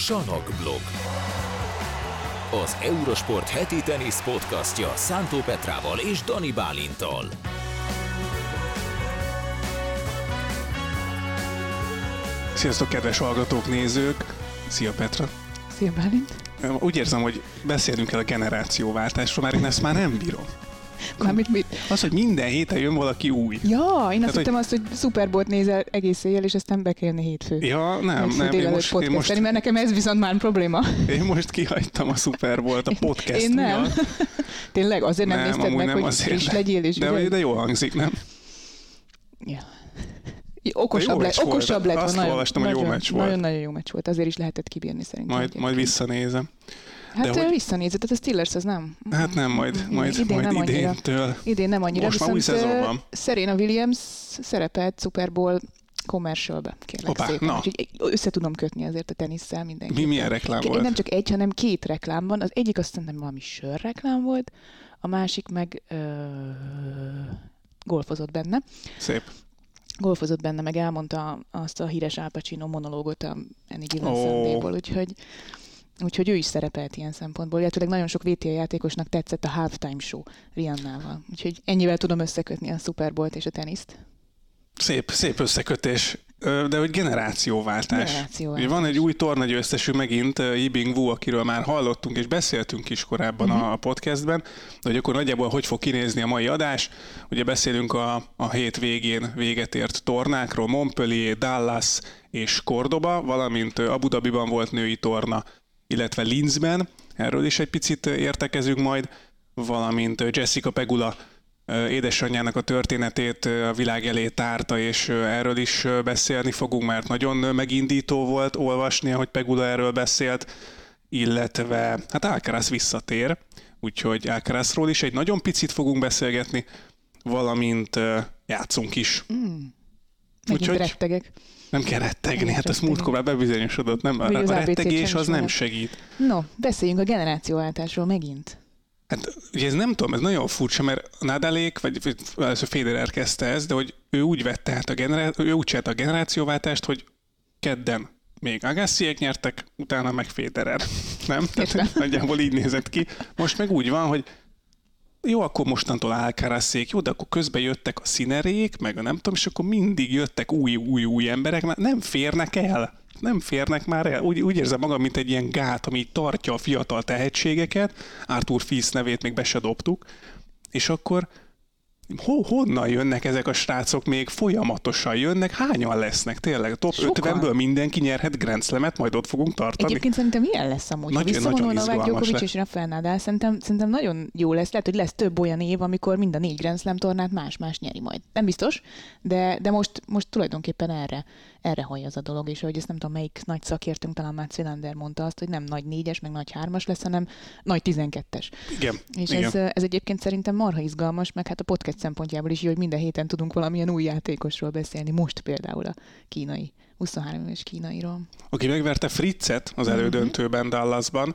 Sanok blog. Az Eurosport heti tenisz podcastja Szántó Petrával és Dani Bálintal. Sziasztok, kedves hallgatók, nézők! Szia Petra! Szia Bálint! Úgy érzem, hogy beszélünk el a generációváltásról, mert én ezt már nem bírom. Mármint mit? Az, hogy minden héten jön valaki új. Ja, én azt hogy- hittem azt, hogy Superbolt nézel egész éjjel, és aztán be kell jönni hétfő. Ja, nem, Hétfő nem, én most, én, most, mert nekem ez viszont már probléma. én most kihagytam a Super Bowl-t a podcast Én nem. miatt. Tényleg azért nem, Nem, nézted meg, nem hogy azért, friss legyél, és De, ügyelj? de jól hangzik, nem? Ja. Okosabb, lett, okosabb lett. Azt nagyon, olvastam, hogy jó nagyon, meccs volt. Nagyon-nagyon jó meccs volt, azért is lehetett kibírni szerintem. Majd, majd visszanézem. Hát hogy- visszanézed, tehát a Steelers az nem. Hát nem, majd, majd, idén majd nem annyira. idéntől. Idén nem annyira, Most már új viszont szezon ö, van. Serena Williams szerepelt Super Bowl commercialbe, kérlek Hoppá, szépen. na. Úgyhogy össze tudom kötni azért a tenisszel mindenki. Mi milyen reklám volt? Nem csak egy, hanem két reklám van. Az egyik azt hiszem valami sörreklám volt, a másik meg ö, golfozott benne. Szép. Golfozott benne, meg elmondta azt a híres Al Pacino monológot a Any Given oh. Sunday-ból, úgyhogy Úgyhogy ő is szerepelt ilyen szempontból, illetve nagyon sok VTA játékosnak tetszett a halftime show Riannával. Úgyhogy ennyivel tudom összekötni a Super Bowl-t és a teniszt. Szép, szép összekötés. De hogy generációváltás. Generációváltás. Van egy új tornagyőztesünk megint, ö, Yibing Wu, akiről már hallottunk és beszéltünk is korábban uh-huh. a podcastben, de hogy akkor nagyjából hogy fog kinézni a mai adás. Ugye beszélünk a, a hét végén véget ért tornákról, Montpellier, Dallas és Cordoba, valamint Abu Dhabiban volt női torna, illetve Linzben. Erről is egy picit értekezünk majd, valamint Jessica Pegula édesanyjának a történetét a világ elé tárta, és erről is beszélni fogunk, mert nagyon megindító volt olvasni, ahogy Pegula erről beszélt, illetve hát Alcaraz visszatér, úgyhogy Alcarazról is egy nagyon picit fogunk beszélgetni, valamint játszunk is. Megint Úgyhogy- rettegek. Nem kell rettegni, hát rettegni. múltkor már bebizonyosodott, nem? Az a rettegés az nem segít. No, beszéljünk a generációváltásról megint. Hát ugye ez nem tudom, ez nagyon furcsa, mert Nadalék, vagy először Federer kezdte ezt, de hogy ő úgy vette át a, generá- ő úgy a generációváltást, hogy kedden még Agassiék nyertek, utána meg Federer. Nem? Értem. Tehát nagyjából így nézett ki. Most meg úgy van, hogy jó, akkor mostantól Alcarazék, jó, de akkor közben jöttek a színerék, meg a nem tudom, és akkor mindig jöttek új, új, új emberek, már nem férnek el. Nem férnek már el. Úgy, úgy érzem magam, mint egy ilyen gát, ami tartja a fiatal tehetségeket. Arthur Fils nevét még be se dobtuk. És akkor ho, honnan jönnek ezek a srácok még folyamatosan jönnek? Hányan lesznek tényleg? Top Sokan. 50-ből mindenki nyerhet Grand Slam-et, majd ott fogunk tartani. Egyébként szerintem ilyen lesz amúgy. Nagyon- ha visszavonul nagyon Novák Djokovic és Rafael Nadal, szerintem, szerintem nagyon jó lesz. Lehet, hogy lesz több olyan év, amikor mind a négy Grand Slam tornát más-más nyeri majd. Nem biztos, de, de most, most tulajdonképpen erre, erre haj az a dolog, és hogy ezt nem tudom, melyik nagy szakértőnk, talán Mats Wilander mondta azt, hogy nem nagy négyes, meg nagy hármas lesz, hanem nagy tizenkettes. Igen. És igen. ez, ez egyébként szerintem marha izgalmas, meg hát a podcast szempontjából is jó, hogy minden héten tudunk valamilyen új játékosról beszélni. Most például a kínai, 23 éves kínairól. aki megverte Fritzet az elődöntőben Dallasban,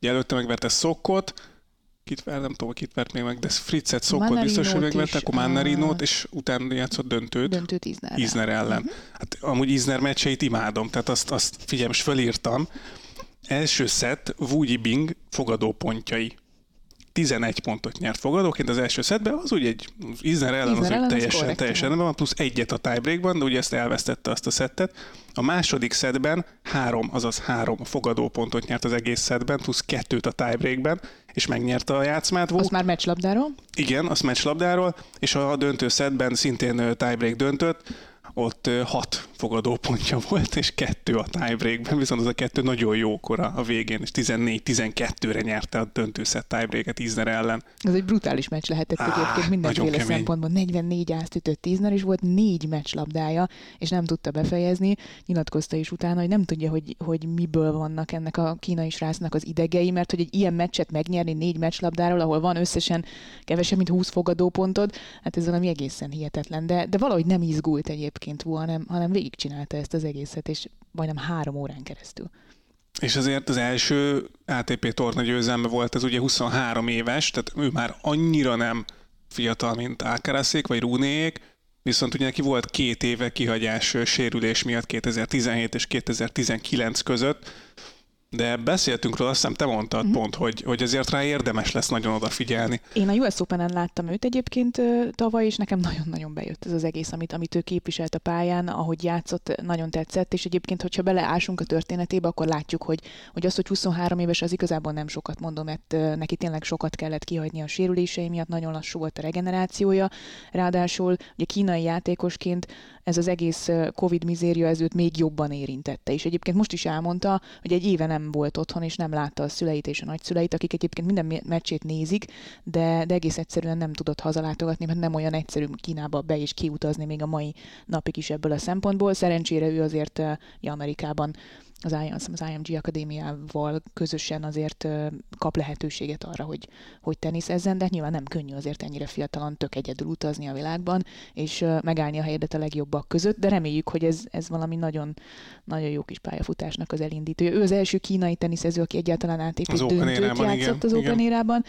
ugye előtte megverte Szokot, kit ver, nem tudom, kit vert még meg, de Fritzet, Szokot biztos, hogy megverte, akkor Mannarinót, és utána játszott döntőt. Döntőt Iznerrel. Isner ellen. Hát amúgy Isner meccseit imádom, tehát azt, azt figyelj, most fölírtam. Első szett, Wu Yibing fogadópontjai. 11 pontot nyert fogadóként az első szettben, az ugye egy Isner ellen, az, Isner úgy ellen az teljesen, korrekt, teljesen rendben van, plusz egyet a tiebreakban, de ugye ezt elvesztette azt a szettet. A második szettben három, azaz három fogadópontot nyert az egész szettben, plusz kettőt a tiebreakben, és megnyerte a játszmát. Wu. Azt már meccslabdáról. Igen, azt meccslabdáról, és a döntő szedben szintén tiebreak döntött, ott hat fogadópontja volt, és kettő a tiebreakben, viszont az a kettő nagyon jó kora a végén, és 14-12-re nyerte a döntő szett tiebreaket Isner ellen. Ez egy brutális meccs lehetett Á, egyébként mindenféle szempontból. 44 ázt ütött Izner, és volt négy meccslabdája, és nem tudta befejezni. Nyilatkozta is utána, hogy nem tudja, hogy, hogy miből vannak ennek a kínai srácnak az idegei, mert hogy egy ilyen meccset megnyerni négy meccslabdáról, ahol van összesen kevesebb, mint 20 fogadópontod, hát ez valami egészen hihetetlen. De, de valahogy nem izgult egyébként Wu, hanem, hanem végigcsinálta ezt az egészet, és majdnem három órán keresztül. És azért az első ATP torna győzelme volt, ez ugye 23 éves, tehát ő már annyira nem fiatal, mint Alcarazék vagy Rúnéék, viszont ugye neki volt két éve kihagyás sérülés miatt 2017 és 2019 között, de beszéltünk róla, azt hiszem te mondtad uh-huh. pont, hogy, hogy ezért rá érdemes lesz nagyon odafigyelni. Én a US Open-en láttam őt egyébként tavaly, és nekem nagyon-nagyon bejött ez az egész, amit, amit ő képviselt a pályán, ahogy játszott, nagyon tetszett, és egyébként, hogyha beleásunk a történetébe, akkor látjuk, hogy, hogy az, hogy 23 éves, az igazából nem sokat mondom, mert neki tényleg sokat kellett kihagyni a sérülései miatt, nagyon lassú volt a regenerációja, ráadásul ugye kínai játékosként ez az egész Covid mizéria ez őt még jobban érintette. És egyébként most is elmondta, hogy egy éve nem volt otthon, és nem látta a szüleit és a nagyszüleit, akik egyébként minden meccsét nézik, de, de egész egyszerűen nem tudott hazalátogatni, mert nem olyan egyszerű Kínába be és kiutazni még a mai napig is ebből a szempontból. Szerencsére ő azért Amerikában az, az IMG Akadémiával közösen azért kap lehetőséget arra, hogy, hogy teniszezzen, de nyilván nem könnyű azért ennyire fiatalon tök egyedül utazni a világban, és megállni a helyedet a legjobbak között, de reméljük, hogy ez, ez valami nagyon, nagyon jó kis pályafutásnak az elindítója. Ő az első kínai teniszező, aki egyáltalán ATP döntőt játszott igen, az Open érában,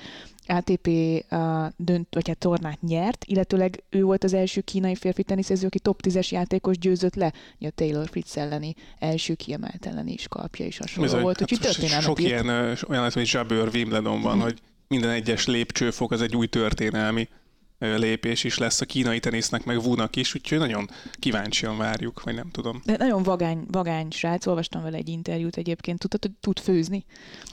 ATP uh, dönt, vagy hát tornát nyert, illetőleg ő volt az első kínai férfi teniszező, aki top 10-es játékos győzött le, a Taylor Fritz elleni első kiemelt elleni is kapja is hasonló Bizony, volt, úgyhogy hát történelmet Sok ilyen olyan lesz, hogy Zsabőr Wimbledon van, mm. hogy minden egyes lépcsőfok az egy új történelmi lépés is lesz a kínai tenisznek, meg Vunak is, úgyhogy nagyon kíváncsian várjuk, vagy nem tudom. De nagyon vagány, vagány srác, olvastam vele egy interjút egyébként, tudtad, hogy tud főzni?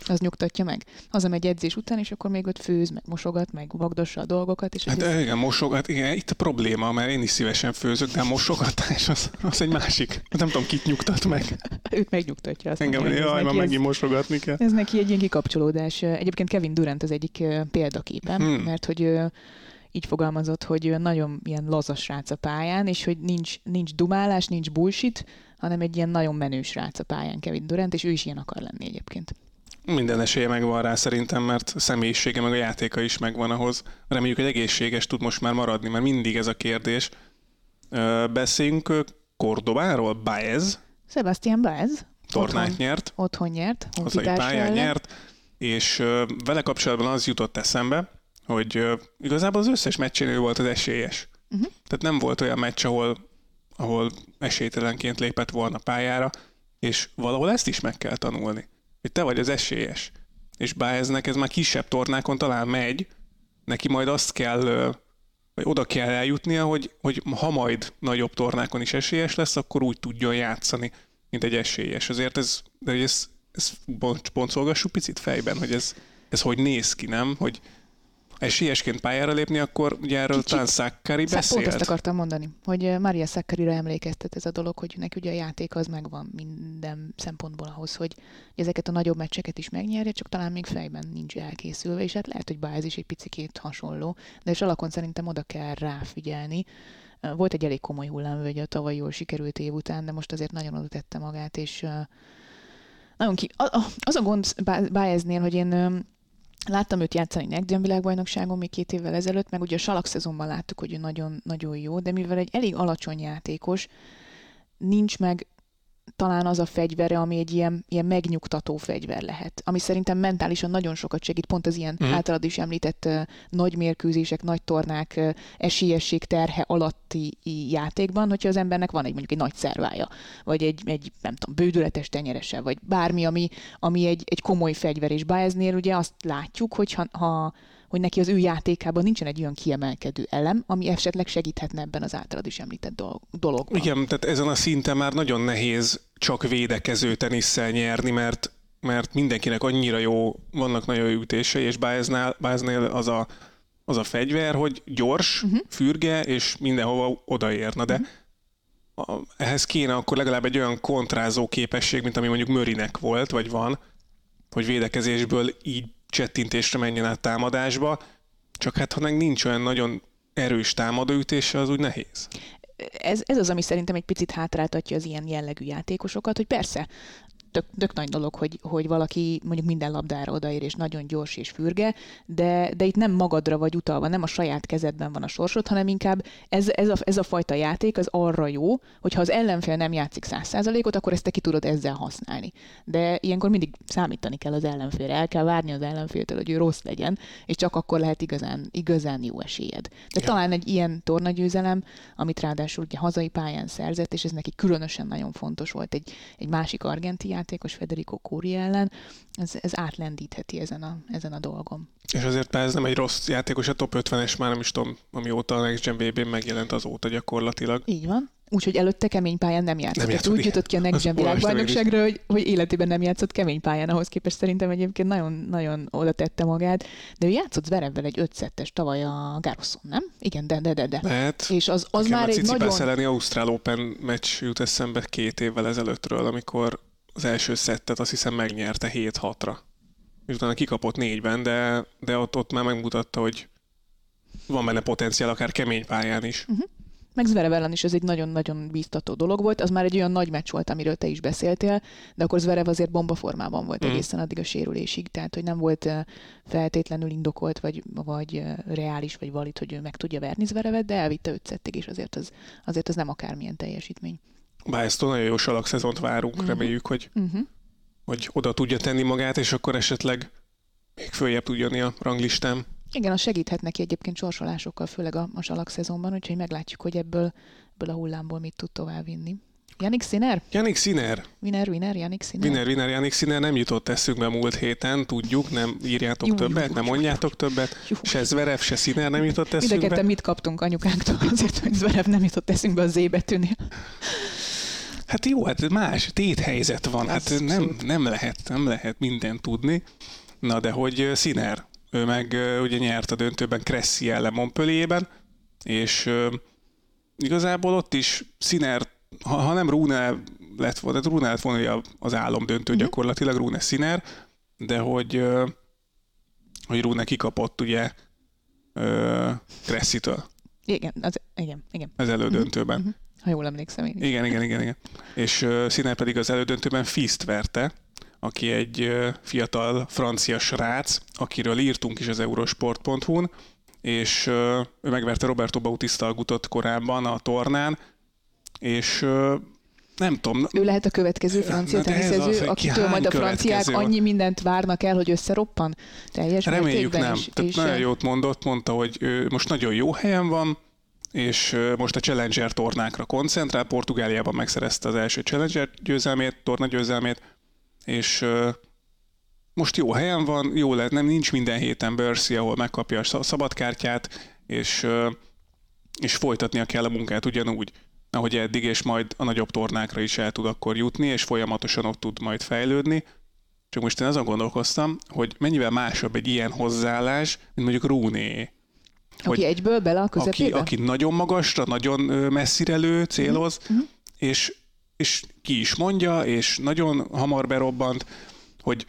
Az nyugtatja meg. Hazamegy edzés után, és akkor még ott főz, meg mosogat, meg vagdossa a dolgokat. És hát igen, mosogat, igen, itt a probléma, mert én is szívesen főzök, de a mosogatás az, az egy másik. Nem tudom, kit nyugtat meg. Őt megnyugtatja. Azt Engem, mondja, jaj, már megint mosogatni kell. Ez neki egy ilyen kikapcsolódás. Egyébként Kevin Durant az egyik példaképem, hmm. mert hogy így fogalmazott, hogy nagyon ilyen lazas srác a pályán, és hogy nincs, nincs dumálás, nincs bullshit, hanem egy ilyen nagyon menő srác a pályán Kevin Durant, és ő is ilyen akar lenni egyébként. Minden esélye megvan rá szerintem, mert személyisége meg a játéka is megvan ahhoz. Reméljük, hogy egészséges tud most már maradni, mert mindig ez a kérdés. Beszéljünk Cordobáról, Baez. Sebastian Baez. Tornát otthon, nyert. Otthon nyert. Hazai pályán ellen. nyert. És vele kapcsolatban az jutott eszembe, hogy uh, igazából az összes meccsén ő volt az esélyes. Uh-huh. Tehát nem volt olyan meccs, ahol, ahol esélytelenként lépett volna pályára, és valahol ezt is meg kell tanulni, hogy te vagy az esélyes. És Báeznek ez már kisebb tornákon talán megy, neki majd azt kell, vagy oda kell eljutnia, hogy, hogy ha majd nagyobb tornákon is esélyes lesz, akkor úgy tudjon játszani, mint egy esélyes. Azért ez, de ez, ez boncolgassuk picit fejben, hogy ez, ez hogy néz ki, nem? Hogy, esélyesként pályára lépni, akkor ugye erről talán Sakkari beszélt. Pont ezt akartam mondani, hogy Maria Sakkarira emlékeztet ez a dolog, hogy neki ugye a játék az megvan minden szempontból ahhoz, hogy ezeket a nagyobb meccseket is megnyerje, csak talán még fejben nincs elkészülve, és hát lehet, hogy Báez is egy picikét hasonló, de és alakon szerintem oda kell ráfigyelni. Volt egy elég komoly hullámvölgy a tavaly jól sikerült év után, de most azért nagyon oda tette magát, és nagyon ki... Az a gond Báeznél, hogy én Láttam őt játszani Next világbajnokságon még két évvel ezelőtt, meg ugye a salak szezonban láttuk, hogy ő nagyon, nagyon jó, de mivel egy elég alacsony játékos, nincs meg talán az a fegyvere, ami egy ilyen, ilyen megnyugtató fegyver lehet, ami szerintem mentálisan nagyon sokat segít, pont az ilyen mm. általad is említett uh, nagy mérkőzések, nagy tornák, uh, esélyesség terhe alatti játékban, hogyha az embernek van egy mondjuk egy nagy szervája, vagy egy, egy nem tudom, bődületes tenyerese, vagy bármi, ami, ami egy, egy komoly fegyver, és Baeznél ugye azt látjuk, hogy ha, ha hogy neki az ő játékában nincsen egy olyan kiemelkedő elem, ami esetleg segíthetne ebben az általad is említett dologban. Igen, tehát ezen a szinten már nagyon nehéz csak védekező tenisszel nyerni, mert mert mindenkinek annyira jó, vannak nagyon jó ütései, és Báznál, az a, az a fegyver, hogy gyors, uh-huh. fürge, és mindenhova odaérna, de uh-huh. a, ehhez kéne akkor legalább egy olyan kontrázó képesség, mint ami mondjuk Mörinek volt, vagy van, hogy védekezésből így csettintésre menjen át támadásba, csak hát ha meg nincs olyan nagyon erős támadóütése, az úgy nehéz. Ez, ez az, ami szerintem egy picit hátráltatja az ilyen jellegű játékosokat, hogy persze tök, tök nagy dolog, hogy, hogy valaki mondjuk minden labdára odaér, és nagyon gyors és fürge, de, de itt nem magadra vagy utalva, nem a saját kezedben van a sorsod, hanem inkább ez, ez, a, ez a fajta játék az arra jó, hogy ha az ellenfél nem játszik száz százalékot, akkor ezt te ki tudod ezzel használni. De ilyenkor mindig számítani kell az ellenfélre, el kell várni az ellenféltől, hogy ő rossz legyen, és csak akkor lehet igazán, igazán jó esélyed. De ja. talán egy ilyen tornagyőzelem, amit ráadásul ugye hazai pályán szerzett, és ez neki különösen nagyon fontos volt egy, egy másik argenti játékos Federico Kóri ellen, ez, ez átlendítheti ezen a, ezen a dolgom. És azért ez nem egy rossz játékos, a top 50-es már nem is tudom, amióta a Next Gen VB-n megjelent azóta gyakorlatilag. Így van. Úgyhogy előtte kemény pályán nem játszott. Nem játszott, úgy jutott ki a Next Gen világbajnokságra, hogy, hogy életében nem játszott kemény pályán, ahhoz képest szerintem egyébként nagyon, nagyon oda tette magát. De ő játszott Zverevvel egy ötszettes tavaly a Gároszon, nem? Igen, de, de, de, de. Lehet. És az, az Nekem már a egy nagyon... elleni Ausztrál Open meccs jut eszembe két évvel ezelőttről, amikor az első szettet azt hiszem megnyerte 7-6-ra. És utána kikapott négyben, de, de ott, ott már megmutatta, hogy van benne potenciál akár kemény pályán is. Mhm. Meg Zverev ellen is ez egy nagyon-nagyon bíztató dolog volt. Az már egy olyan nagy meccs volt, amiről te is beszéltél, de akkor Zverev azért bombaformában volt Mm. egészen addig a sérülésig, tehát hogy nem volt feltétlenül indokolt, vagy, vagy reális, vagy valid, hogy ő meg tudja verni Zverevet, de elvitte öt szettig, és azért az, azért az nem akármilyen teljesítmény. Bájsztól nagyon jó salakszezont várunk, Mhm. reméljük, hogy, Uh-huh. hogy oda tudja tenni magát, és akkor esetleg még följebb tudjon jönni a ranglistán. Igen, az segíthet neki egyébként sorsolásokkal, főleg a, a salak szezonban, úgyhogy meglátjuk, hogy ebből, ebből a hullámból mit tud továbbvinni. Janik Sinner? Janik Sinner, Winner, winner, Janik Sinner? Winner, Winner, Janik Sinner nem jutott eszünkbe múlt héten, tudjuk, nem írjátok Jú, többet, jú, nem jú, mondjátok többet. Jú. Se Zverev, se Sinner nem jutott Mind eszünkbe. ketten mit kaptunk anyukánktól azért, hogy Zverev nem jutott eszünkbe a Z betűnél. Hát jó, hát más téthelyzet van, hát Abszolút. nem, nem, lehet, nem lehet mindent tudni. Na de hogy ö, Sinner, ő meg ugye nyert a döntőben Cressy ellen Montpellierben, és igazából ott is Sinner, ha, ha nem Rune lett volna, de Rune lett volna az álom döntő Mhm. gyakorlatilag, Rune Sinner, de hogy, hogy Rune kikapott ugye Cressy-től Igen, az, igen, igen. az elődöntőben. Mhm. Ha jól emlékszem én is. Igen, igen, igen, igen. És uh, Sinner pedig az elődöntőben Fiszt verte, aki egy uh, fiatal francia srác, akiről írtunk is az eurosport.hu-n, és uh, ő megverte Roberto Bautista Agutot korábban a tornán, és uh, nem tudom, Ő lehet a következő francia teniszező, akitől majd a franciák következő? annyi mindent várnak el, hogy összeroppan teljes reméljük nem. És, Tehát és, nagyon jót mondott, mondta, hogy ő most nagyon jó helyen van, és most a Challenger tornákra koncentrál. Portugáliában megszerezte az első Challenger győzelmét, torna győzelmét, és most jó helyen van, jó lehet, nem nincs minden héten Börszi, ahol megkapja a sz- szabadkártyát, és, és folytatnia kell a munkát ugyanúgy, ahogy eddig, és majd a nagyobb tornákra is el tud akkor jutni, és folyamatosan ott tud majd fejlődni. Csak most én azon gondolkoztam, hogy mennyivel másabb egy ilyen hozzáállás, mint mondjuk Rúné, aki hogy- egyből bele a aki, közepébe? aki nagyon magasra, nagyon messzire lő, céloz, Mhm. és, és ki is mondja, és nagyon hamar berobbant, hogy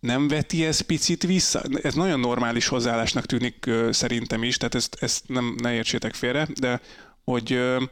nem veti ez picit vissza. Ez nagyon normális hozzáállásnak tűnik ö, szerintem is, tehát ezt, ezt nem, ne értsétek félre, de hogy, ö,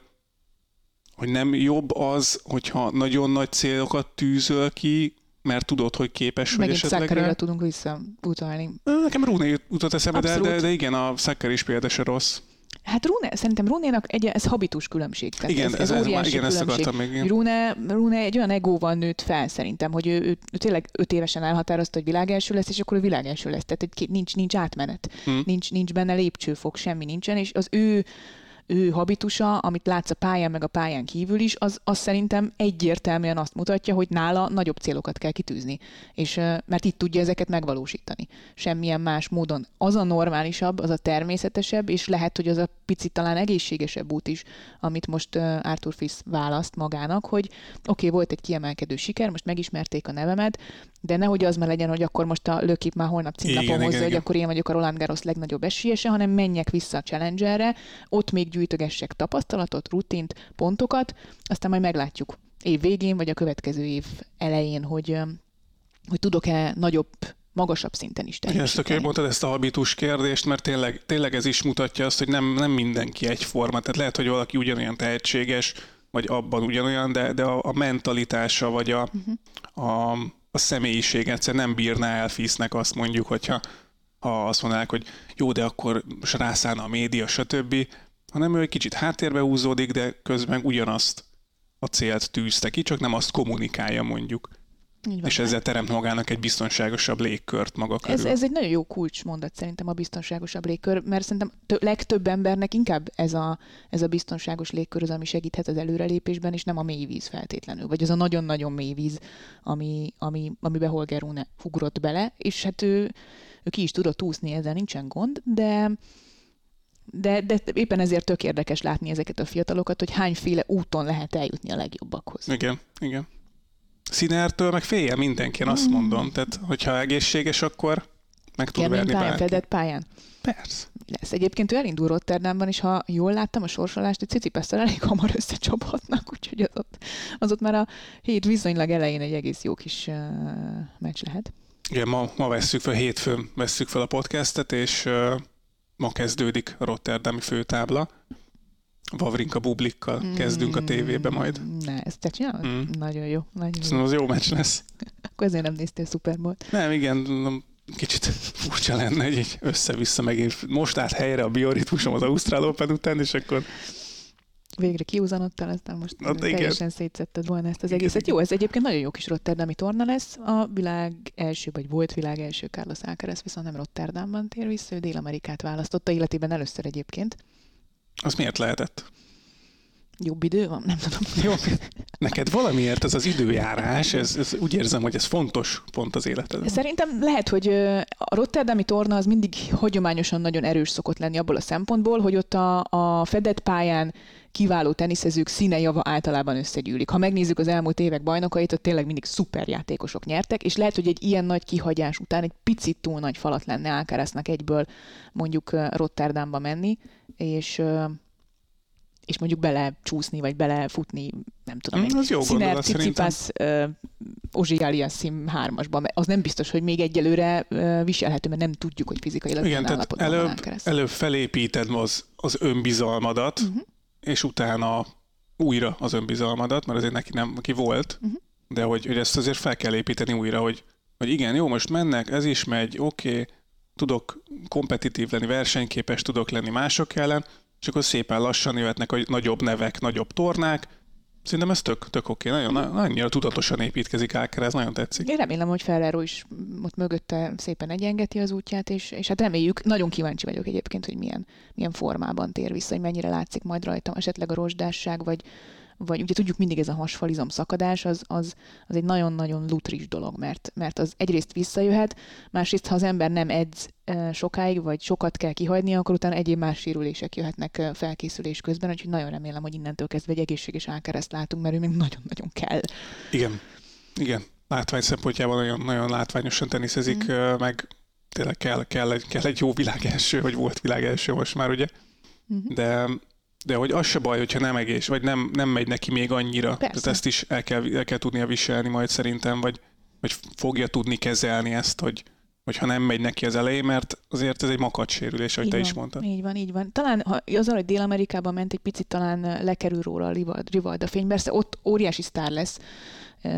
hogy nem jobb az, hogyha nagyon nagy célokat tűzöl ki, mert tudod, hogy képes vagy Megint esetleg tudunk visszautalni. Nekem Rune jutott eszembe, de, de, de igen, a Szakker is példa se rossz. Hát Rune, szerintem Runénak egy, ez habitus különbség. Tehát Igen, ez, ez, ez, óriási igen ezt akartam még. igen. Rune, Rune egy olyan egóval nőtt fel szerintem, hogy ő, ő, ő tényleg öt évesen elhatározta, hogy világelső lesz, és akkor ő világelső lesz. Tehát egy, nincs, nincs átmenet, Hm. nincs, nincs benne lépcsőfok, semmi nincsen, és az ő ő habitusa, amit látsz a pályán, meg a pályán kívül is, az, az szerintem egyértelműen azt mutatja, hogy nála nagyobb célokat kell kitűzni. És, mert itt tudja ezeket megvalósítani. Semmilyen más módon. Az a normálisabb, az a természetesebb, és lehet, hogy az a picit talán egészségesebb út is, amit most Arthur Fils választ magának, hogy oké, okay, volt egy kiemelkedő siker, most megismerték a nevemet, de nehogy az már legyen, hogy akkor most a lökip már holnap címlapon hozza, hogy igen. akkor én vagyok a Roland Garros legnagyobb esélyese, hanem menjek vissza a Challengerre, ott még gyűjtögessek tapasztalatot, rutint, pontokat, aztán majd meglátjuk év végén, vagy a következő év elején, hogy, hogy tudok-e nagyobb, magasabb szinten is Igen, ezt tök teljesíteni. jól mondtad ezt a habitus kérdést, mert tényleg, tényleg ez is mutatja azt, hogy nem, nem mindenki egyforma. Tehát lehet, hogy valaki ugyanolyan tehetséges, vagy abban ugyanolyan, de, de a, a mentalitása, vagy a, Mhm. a, a személyiség egyszer nem bírná el Fisznek azt mondjuk, hogyha ha azt mondanák, hogy jó, de akkor rászállna a média, stb., hanem ő egy kicsit háttérbe húzódik, de közben ugyanazt a célt tűzte ki, csak nem azt kommunikálja mondjuk. és ezzel teremt magának egy biztonságosabb légkört maga körül. Ez, ez egy nagyon jó kulcsmondat szerintem a biztonságosabb légkör, mert szerintem tö- legtöbb embernek inkább ez a, ez a biztonságos légkör az, ami segíthet az előrelépésben, és nem a mély víz feltétlenül, vagy az a nagyon-nagyon mély víz, ami, ami, amiben Holger Rune ugrott bele, és hát ő, ő ki is tudott úszni, ezzel nincsen gond, de de, de éppen ezért tök érdekes látni ezeket a fiatalokat, hogy hányféle úton lehet eljutni a legjobbakhoz. Igen, igen. Színertől meg félje mindenki, én azt mondom. Tehát, hogyha egészséges, akkor meg tud Kemény verni pályán, bárki. fedett pályán. Persze. Lesz. Egyébként ő elindul Rotterdamban, és ha jól láttam a sorsolást, egy Cicipesszel elég hamar összecsaphatnak, úgyhogy az ott, az ott már a hét viszonylag elején egy egész jó kis uh, meccs lehet. Igen, ma, ma vesszük fel, hétfőn vesszük fel a podcastet, és uh, ma kezdődik a Rotterdami főtábla. Vavrinka Bublikkal kezdünk a tévébe majd. Ne, ezt te csinálod? Mm. Nagyon jó. Nagyon jó. Szerintem az jó meccs lesz. Akkor ezért nem néztél Super Bowl-t. Nem, igen, kicsit furcsa lenne, hogy így össze-vissza megint most át helyre a bioritmusom az Ausztrál Open után, és akkor Végre kiúzanodtál, aztán most Hát igen. teljesen szétszetted volna ezt az Igen, egészet. igen. Jó, ez egyébként nagyon jó kis Rotterdami torna lesz. A világ első, vagy volt világ első Carlos Alcaraz viszont nem Rotterdamban tér vissza, ő Dél-Amerikát választotta életében először egyébként. az miért lehetett? Jobb idő van? Nem tudom. Jó, neked valamiért ez az időjárás, ez, ez úgy érzem, hogy ez fontos pont az életedben. Szerintem lehet, hogy a Rotterdami torna az mindig hagyományosan nagyon erős szokott lenni abból a szempontból, hogy ott a, a fedett pályán kiváló teniszezők színe java általában összegyűlik. Ha megnézzük az elmúlt évek bajnokait, ott tényleg mindig szuper játékosok nyertek, és lehet, hogy egy ilyen nagy kihagyás után egy picit túl nagy falat lenne Alcaraznak egyből mondjuk Rotterdamba menni, és és mondjuk bele csúszni, vagy bele futni, nem tudom, Mm, egy az jó Sinner, gondolat szerintem. Tsitsipas, ö, Ozsi Aliassim hármasban, mert az nem biztos, hogy még egyelőre ö, viselhető, mert nem tudjuk, hogy fizikailag Igen, tehát előbb, előbb felépíted az, az önbizalmadat, uh-huh. És utána újra az önbizalmadat, mert azért neki nem, neki volt, uh-huh. de hogy, hogy ezt azért fel kell építeni újra, hogy, hogy igen, jó, most mennek, ez is megy, oké, okay, tudok kompetitív lenni, versenyképes tudok lenni mások ellen, és akkor szépen lassan jöhetnek a nagyobb nevek, nagyobb tornák. Szerintem ez tök, tök oké, okay. nagyon, annyira tudatosan építkezik Alcaraz, nagyon tetszik. Én remélem, hogy Ferrero is ott mögötte szépen egyengeti az útját, és, és hát reméljük, nagyon kíváncsi vagyok egyébként, hogy milyen, milyen formában tér vissza, hogy mennyire látszik majd rajtam esetleg a rozsdásság, vagy, vagy ugye tudjuk mindig ez a hasfalizom szakadás, az, az, az egy nagyon-nagyon lutris dolog, mert, mert az egyrészt visszajöhet, másrészt ha az ember nem edz sokáig, vagy sokat kell kihagyni, akkor utána egyéb más sérülések jöhetnek felkészülés közben, úgyhogy nagyon remélem, hogy innentől kezdve egy egészséges Alcaraz látunk, mert ő még nagyon-nagyon kell. Igen, igen. Látvány szempontjában nagyon, nagyon látványosan teniszezik, mm. meg tényleg kell, kell, egy, kell egy jó világ első, vagy volt világ első most már, ugye? Mhm. De, de hogy az se baj, hogyha nem egész, vagy nem, nem megy neki még annyira. Persze. Tehát ezt is el kell, el kell tudnia viselni majd szerintem, vagy, vagy fogja tudni kezelni ezt, hogy, hogy ha nem megy neki az elején, mert azért ez egy makacsérülés, ahogy Így te van, is mondtad. Így van, így van. Talán ha azzal, hogy Dél-Amerikában ment, egy picit talán lekerül róla a Rivalda, fény. Persze ott óriási sztár lesz,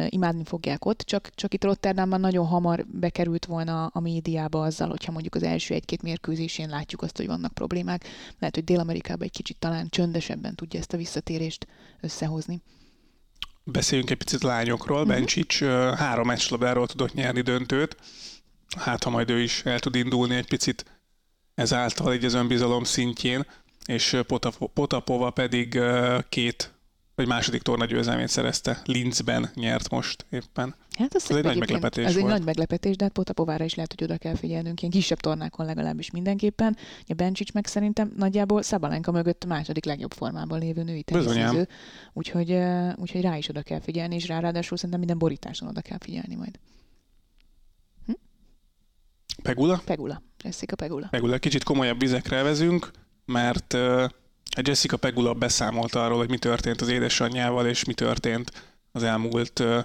imádni fogják ott, csak, csak itt Rotterdamban nagyon hamar bekerült volna a médiába azzal, hogyha mondjuk az első egy-két mérkőzésén látjuk azt, hogy vannak problémák. Lehet, hogy Dél-Amerikában egy kicsit talán csöndesebben tudja ezt a visszatérést összehozni. Beszéljünk egy picit lányokról. Uh-huh. Bencsics három meccslabdáról tudott nyerni döntőt. Hát, ha majd ő is el tud indulni egy picit ezáltal így az önbizalom szintjén, és Potapova pedig két vagy második tornagyőzelmét szerezte. Linzben nyert most éppen. Hát az Ez egy nagy meglepetés Ez egy nagy meglepetés, de hát Potapovára is lehet, hogy oda kell figyelnünk, ilyen kisebb tornákon legalábbis mindenképpen. A Bencsics meg szerintem nagyjából Szabalenka mögött a második legjobb formában lévő női teniszező, úgyhogy, úgyhogy rá is oda kell figyelni, és rá ráadásul szerintem minden borításon oda kell figyelni majd. Pegula? Pegula, Jessica Pegula. Pegula, kicsit komolyabb vizekre vezünk, mert hát Jessica Pegula beszámolt arról, hogy mi történt az édesanyjával, és mi történt az elmúlt, ö,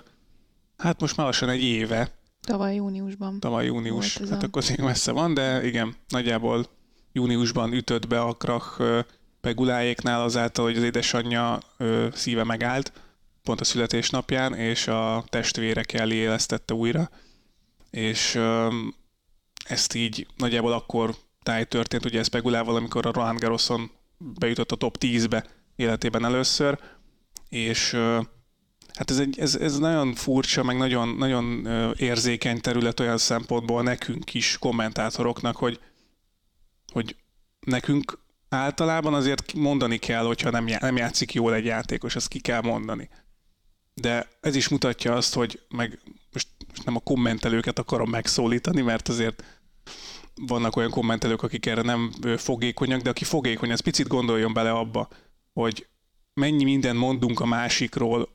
hát most már lassan egy éve, Tavaly júniusban. tavaly június, hát a- akkor még messze van, de igen, nagyjából júniusban ütött be a krach ö, Peguláéknál azáltal, hogy az édesanyja ö, szíve megállt, pont a születésnapján, és a testvére Kelly élesztette újra, és ö, ezt így nagyjából akkor táj történt, ugye ez Pegulával, amikor a Roland Garroson bejutott a top 10-be életében először, és Hát ez, egy, ez, ez nagyon furcsa, meg nagyon, nagyon érzékeny terület olyan szempontból nekünk is, kommentátoroknak, hogy, hogy nekünk általában azért mondani kell, hogyha nem, já, nem játszik jól egy játékos, azt ki kell mondani. De ez is mutatja azt, hogy meg most, nem a kommentelőket akarom megszólítani, mert azért vannak olyan kommentelők, akik erre nem fogékonyak, de aki fogékony, az picit gondoljon bele abba, hogy mennyi mindent mondunk a másikról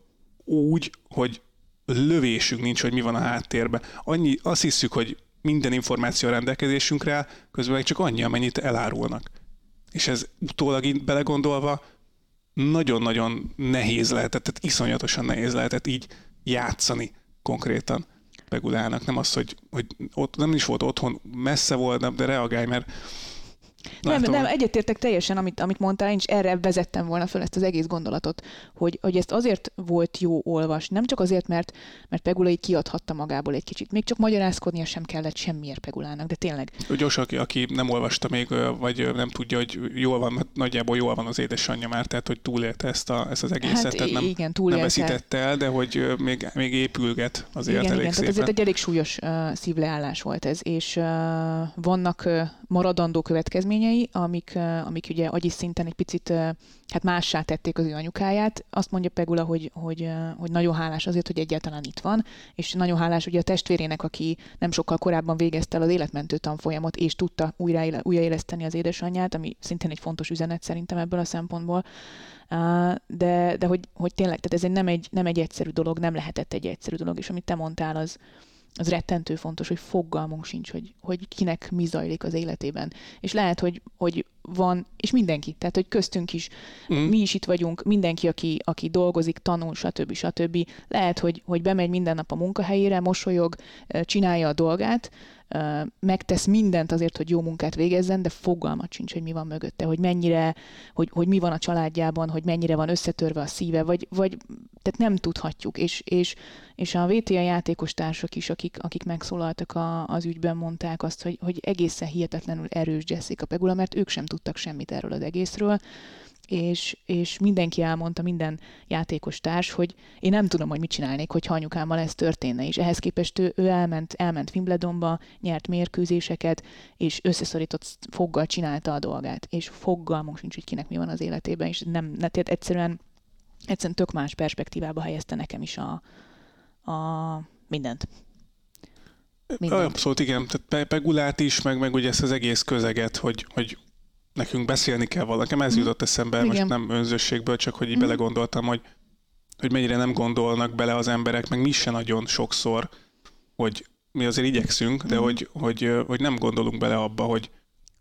úgy, hogy lövésünk nincs, hogy mi van a háttérben. Annyi, azt hiszük, hogy minden információ a rendelkezésünkre áll, közben meg csak annyi, amennyit elárulnak. És ez utólag belegondolva nagyon-nagyon nehéz lehetett, tehát iszonyatosan nehéz lehetett így játszani konkrétan Pegulának. Nem az, hogy, hogy ott nem is volt otthon, messze volt, de reagálj, mert nem, nem, egyetértek teljesen, amit, amit mondtál, én is erre vezettem volna fel ezt az egész gondolatot, hogy, hogy ezt azért volt jó olvasni, nem csak azért, mert, mert Pegula így kiadhatta magából egy kicsit, még csak magyarázkodnia sem kellett semmiért Pegulának, de tényleg. Gyors, aki, aki nem olvasta még, vagy nem tudja, hogy jól van, nagyjából jól van az édesanyja már, tehát hogy túlélte ezt, a, ezt az egészet, hát, tehát nem, igen, nem veszítette el, de hogy még, még épülget azért igen, elég igen, szépen. Tehát ez egy elég súlyos uh, szívleállás volt ez, és uh, vannak uh, maradandó következményei, amik, amik ugye agyi szinten egy picit hát mássá tették az ő anyukáját. Azt mondja Pegula, hogy, hogy, hogy nagyon hálás azért, hogy egyáltalán itt van, és nagyon hálás ugye a testvérének, aki nem sokkal korábban végezte el az életmentő tanfolyamot, és tudta újra, újraéleszteni az édesanyját, ami szintén egy fontos üzenet szerintem ebből a szempontból. De, de hogy, hogy tényleg, tehát ez egy nem, egy, nem egy egyszerű dolog, nem lehetett egy egyszerű dolog, és amit te mondtál, az, az rettentő fontos, hogy fogalmunk sincs, hogy, hogy kinek mi zajlik az életében. És lehet, hogy, hogy van, és mindenki, tehát hogy köztünk is, mm. mi is itt vagyunk, mindenki, aki, aki dolgozik, tanul, stb. stb. Lehet, hogy, hogy bemegy minden nap a munkahelyére, mosolyog, csinálja a dolgát, megtesz mindent azért, hogy jó munkát végezzen, de fogalmat sincs, hogy mi van mögötte, hogy mennyire, hogy, hogy mi van a családjában, hogy mennyire van összetörve a szíve, vagy, vagy tehát nem tudhatjuk, és, és, és a VTA játékos társak is, akik, akik megszólaltak a, az ügyben, mondták azt, hogy, hogy egészen hihetetlenül erős Jessica Pegula, mert ők sem tudtak semmit erről az egészről, és, és mindenki elmondta, minden játékos társ, hogy én nem tudom, hogy mit csinálnék, hogy anyukámmal ez történne, és ehhez képest ő, ő elment, elment Wimbledonba, nyert mérkőzéseket, és összeszorított foggal csinálta a dolgát, és fogalmunk sincs, hogy kinek mi van az életében, és nem, tehát egyszerűen, egyszerűen tök más perspektívába helyezte nekem is a, a mindent. Mindent. Abszolút igen, tehát Pegulát is, meg, meg ugye ezt az egész közeget, hogy, hogy nekünk beszélni kell valakivel. Nekem ez mm. jutott eszembe, Igen. most nem önzőségből, csak hogy így mm. belegondoltam, hogy, hogy mennyire nem gondolnak bele az emberek, meg mi se nagyon sokszor, hogy mi azért igyekszünk, de mm. hogy, hogy, hogy nem gondolunk bele abba, hogy,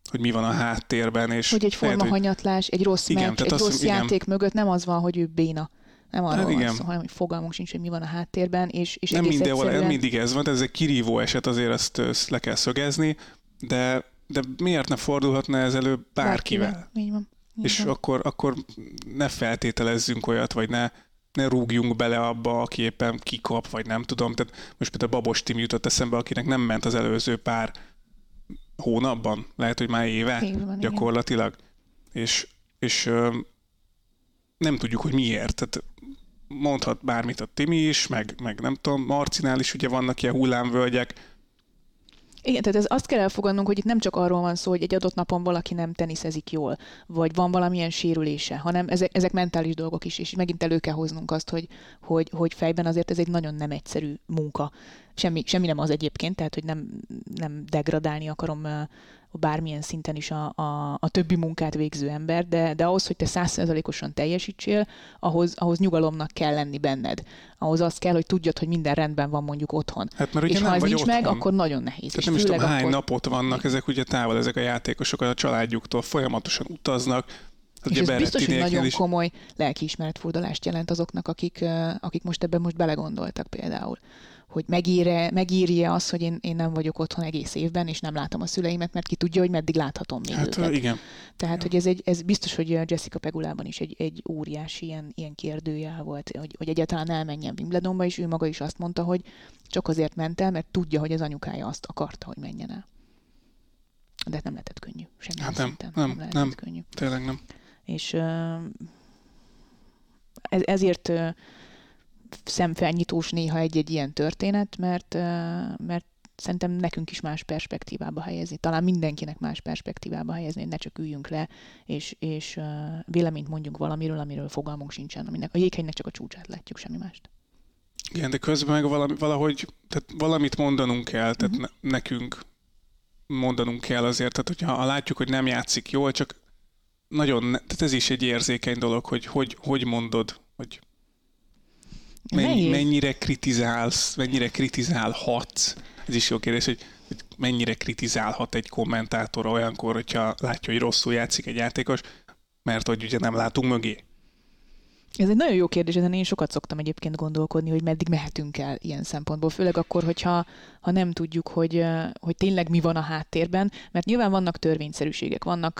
hogy mi van a háttérben. És hogy egy formahanyatlás, egy rossz igen, meccs, egy rossz igen. játék mögött nem az van, hogy ő béna. Nem arról hát igen. van szó, hanem hogy fogalmunk sincs, hogy mi van a háttérben. És, és nem, mindenhol, egyszerűen... nem mindig ez van, ez egy kirívó eset, azért ezt, ezt le kell szögezni, de de miért ne fordulhatna ez elő bárkivel? bárkivel. Így van. Így és van. Akkor, akkor ne feltételezzünk olyat, vagy ne, ne rúgjunk bele abba, aki éppen kikap, vagy nem tudom. Tehát most például Babos Tim jutott eszembe, akinek nem ment az előző pár hónapban, lehet, hogy már éve van, gyakorlatilag. És, és ö, nem tudjuk, hogy miért. Tehát mondhat bármit a Timi is, meg, meg nem tudom, Marcinál is ugye vannak ilyen hullámvölgyek, igen, tehát ez azt kell elfogadnunk, hogy itt nem csak arról van szó, hogy egy adott napon valaki nem teniszezik jól, vagy van valamilyen sérülése, hanem ezek, ezek mentális dolgok is, és megint elő kell hoznunk azt, hogy, hogy, hogy fejben azért ez egy nagyon nem egyszerű munka. Semmi, semmi nem az egyébként, tehát hogy nem, nem degradálni akarom bármilyen szinten is a, a, a többi munkát végző ember, de, de ahhoz, hogy te százszerzalékosan teljesítsél, ahhoz, ahhoz nyugalomnak kell lenni benned. Ahhoz az kell, hogy tudjad, hogy minden rendben van mondjuk otthon. Hát, mert és ha ez nincs otthon. meg, akkor nagyon nehéz. Tehát nem is tudom, hány akkor... napot vannak ezek ugye távol, ezek a játékosok a családjuktól, folyamatosan utaznak, Hát és ez biztos, hogy nagyon is... komoly lelkiismeretfordulást jelent azoknak, akik, akik most ebben most belegondoltak például hogy megírja, megírja azt, hogy én, én nem vagyok otthon egész évben, és nem látom a szüleimet, mert ki tudja, hogy meddig láthatom még hát, őket. igen. Tehát, hogy ez, egy, ez biztos, hogy Jessica Pegulában is egy, egy óriási ilyen, ilyen kérdőjel volt, hogy, hogy egyáltalán elmenjen Wimbledonba, és ő maga is azt mondta, hogy csak azért ment el, mert tudja, hogy az anyukája azt akarta, hogy menjen el. De nem lehetett könnyű. Semmi hát nem, szinten. nem, nem, nem, könnyű. Tényleg nem. És ez, ezért szemfelnyitós néha egy-egy ilyen történet, mert, mert szerintem nekünk is más perspektívába helyezni, talán mindenkinek más perspektívába helyezni, hogy ne csak üljünk le, és, és véleményt mondjunk valamiről, amiről fogalmunk sincsen, aminek a jéghegynek csak a csúcsát látjuk, semmi mást. Igen, de közben meg valami, valahogy, tehát valamit mondanunk kell, tehát uh-huh. ne, nekünk mondanunk kell azért, tehát hogyha látjuk, hogy nem játszik jól, csak nagyon, tehát ez is egy érzékeny dolog, hogy hogy, hogy mondod, hogy mennyi, mennyire kritizálsz, mennyire kritizálhatsz. Ez is jó kérdés, hogy, mennyire kritizálhat egy kommentátor olyankor, hogyha látja, hogy rosszul játszik egy játékos, mert hogy ugye nem látunk mögé. Ez egy nagyon jó kérdés, ezen én sokat szoktam egyébként gondolkodni, hogy meddig mehetünk el ilyen szempontból, főleg akkor, hogyha ha nem tudjuk, hogy, hogy tényleg mi van a háttérben, mert nyilván vannak törvényszerűségek, vannak,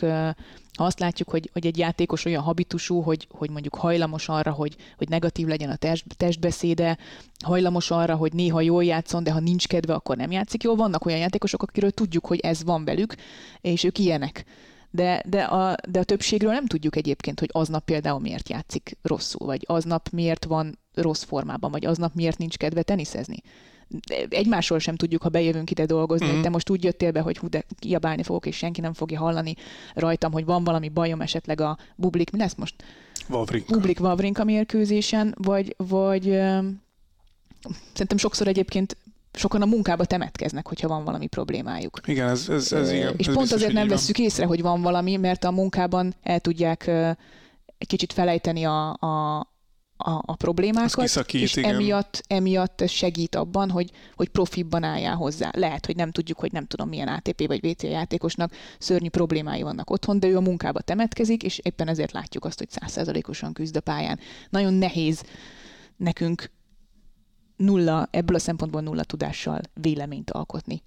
ha azt látjuk, hogy, hogy egy játékos olyan habitusú, hogy, hogy mondjuk hajlamos arra, hogy, hogy negatív legyen a test, testbeszéde, hajlamos arra, hogy néha jól játszon, de ha nincs kedve, akkor nem játszik jól. Vannak olyan játékosok, akiről tudjuk, hogy ez van velük, és ők ilyenek de, de, a, de a többségről nem tudjuk egyébként, hogy aznap például miért játszik rosszul, vagy aznap miért van rossz formában, vagy aznap miért nincs kedve teniszezni. Egymásról sem tudjuk, ha bejövünk ide dolgozni, mm-hmm. te most úgy jöttél be, hogy hú, de kiabálni fogok, és senki nem fogja hallani rajtam, hogy van valami bajom esetleg a bublik, mi lesz most? Vavrinka. Bublik Vavrinka mérkőzésen, vagy, vagy szerintem sokszor egyébként sokan a munkába temetkeznek, hogyha van valami problémájuk. Igen, ez, ez, ez igen. És ez pont azért nem veszük észre, hogy van valami, mert a munkában el tudják egy kicsit felejteni a, a, a, a problémákat, és igen. emiatt, emiatt segít abban, hogy, hogy profibban álljál hozzá. Lehet, hogy nem tudjuk, hogy nem tudom milyen ATP vagy VC játékosnak szörnyű problémái vannak otthon, de ő a munkába temetkezik, és éppen ezért látjuk azt, hogy százszerzalékosan küzd a pályán. Nagyon nehéz nekünk nulla, ebből a szempontból nulla tudással véleményt alkotni.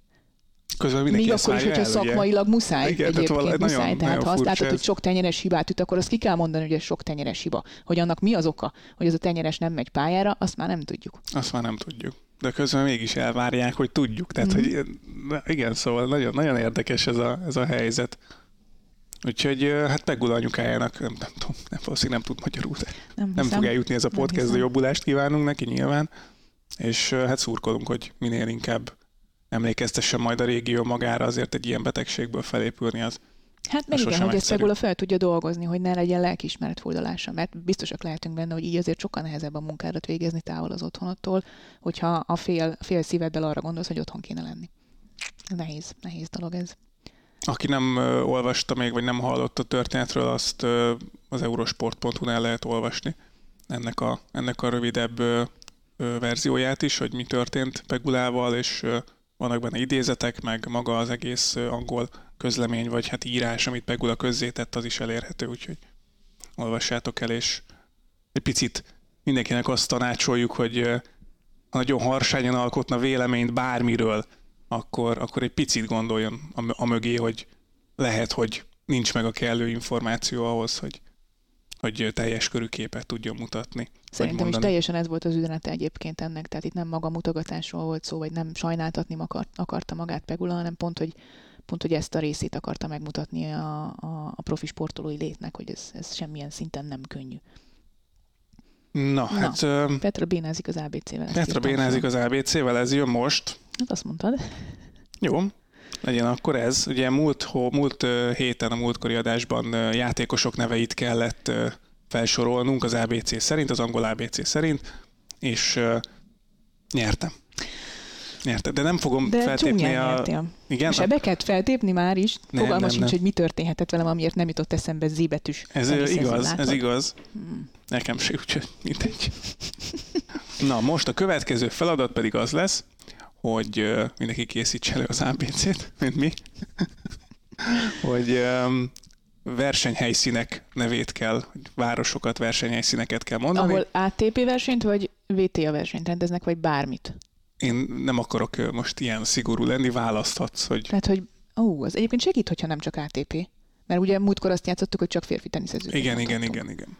Közben Még akkor is, hogyha szakmailag muszáj, Igen, egyébként tehát muszáj. nagyon, tehát nagyon ha azt látod, ez. hogy sok tenyeres hibát üt, akkor azt ki kell mondani, hogy ez sok tenyeres hiba. Hogy annak mi az oka, hogy ez a tenyeres nem megy pályára, azt már nem tudjuk. Azt már nem tudjuk. De közben mégis elvárják, hogy tudjuk. Tehát, mm-hmm. hogy na, igen, szóval nagyon, nagyon érdekes ez a, ez a helyzet. Úgyhogy hát Pegula anyukájának, nem, nem tudom, nem, valószínűleg nem tud magyarul, de Nem, nem hiszem. fog eljutni ez a Nem podcast, de jobbulást kívánunk neki nyilván. És hát szurkolunk, hogy minél inkább emlékeztessen majd a régió magára, azért egy ilyen betegségből felépülni az. Hát meg igen, hogy ezt. Pegula fel tudja dolgozni, hogy ne legyen lelkiismeret furdalása, mert biztosak lehetünk benne, hogy így azért sokkal nehezebb a munkádat végezni távol az otthonottól, hogyha a fél, fél szíveddel arra gondolsz, hogy otthon kéne lenni. Nehéz, nehéz dolog ez. Aki nem ö, olvasta még, vagy nem hallott a történetről, azt ö, az eurosport.hu-n el lehet olvasni ennek a, ennek a rövidebb ö, verzióját is, hogy mi történt Pegulával, és vannak benne idézetek, meg maga az egész angol közlemény, vagy hát írás, amit Pegula közzétett, az is elérhető, úgyhogy olvassátok el, és egy picit mindenkinek azt tanácsoljuk, hogy ha nagyon harsányan alkotna véleményt bármiről, akkor, akkor egy picit gondoljon a mögé, hogy lehet, hogy nincs meg a kellő információ ahhoz, hogy, hogy teljes körű képet tudjon mutatni. Szerintem is teljesen ez volt az üzenete egyébként ennek, tehát itt nem maga mutogatásról volt szó, vagy nem sajnáltatni akar, akarta magát Pegula, hanem pont, hogy pont, hogy ezt a részét akarta megmutatni a, a, a profi sportolói létnek, hogy ez, ez semmilyen szinten nem könnyű. Na, hát ö, Petra bénázik az ABC-vel. Petra bénázik az ABC-vel, ez jön most. Hát azt mondtad. Jó, legyen akkor ez. Ugye múlt, hó, múlt héten, a múltkori adásban játékosok neveit kellett felsorolnunk az ABC szerint, az angol ABC szerint, és nyertem. Nyertem, de nem fogom De feltépni a... nyertél. Igen, Sebeket feltépni már is. Nem, Fogalma nem, sincs, nem. hogy mi történhetett velem, amiért nem jutott eszembe zébetűs. Ez ö, teniszezni, igaz, ez igaz. Hmm. Nekem se, úgyhogy mindegy. Na, most a következő feladat pedig az lesz, hogy mindenki készítse elő az ABC-t, mint mi, hogy öm, versenyhelyszínek nevét kell, városokat, versenyhelyszíneket kell mondani. Ahol ATP versenyt, vagy VTA versenyt rendeznek, vagy bármit. Én nem akarok most ilyen szigorú lenni, választhatsz, hogy Tehát, hogy ó, az egyébként segít, hogyha nem csak ATP. Mert ugye múltkor azt játszottuk, hogy csak férfi teniszezőket igen, igen, igen, igen.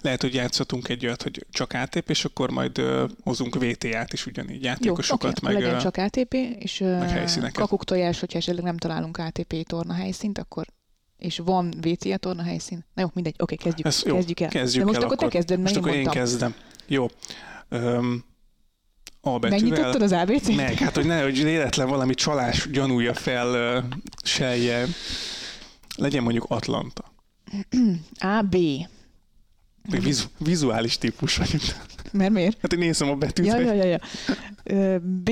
Lehet, hogy játszhatunk egy olyat, hogy csak ATP, és akkor majd hozunk VTA-t is ugyanígy, Jó, játékosokat, oké, meg, legyen csak ATP, és uh, helyszíneket. kakuk tojás, hogyha esetleg nem találunk ATP torna helyszínt, akkor és van VTA torna helyszín. Na jó, mindegy, oké, kezdjük, Ez jó, kezdjük el. kezdjük De most el akkor te kezded, mert Most én akkor én mondtam. kezdem. Jó. Öm, a betűvel. Megnyitottad az ABC-t? Meg, hát hogy ne, hogy véletlen valami csalás gyanúja fel uh, selje. Legyen mondjuk Atlanta. A, B. Vizu, vizuális típus vagyok. Mert miért? Hát én nézem a betűt. Ja, ja, ja, ja. B.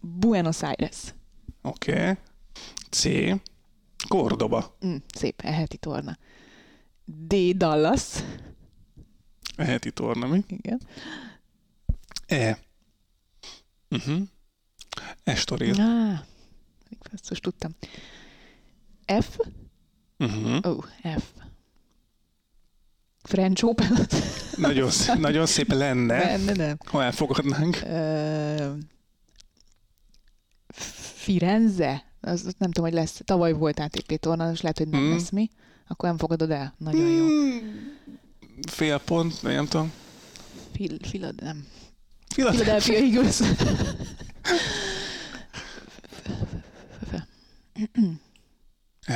Buenos Aires. Oké. Okay. C. Cordoba. Mm, szép, eheti torna. D. Dallas. Eheti torna, mi? Igen. E. Uh-huh. Estoril. Ah, ezt most tudtam. F. Uh-huh. Ó, oh, F. French Open. Nagyon, szép, nagyon szép lenne, Ne, ne, ne. ha elfogadnánk. Ö, Firenze? Az, nem tudom, hogy lesz. Tavaly volt ATP torna, és lehet, hogy nem Mm. lesz mi. Akkor nem fogadod el. Nagyon jó. Mm, Fél pont, nem tudom. Fil, filad, nem. Philadelphia. Eagles.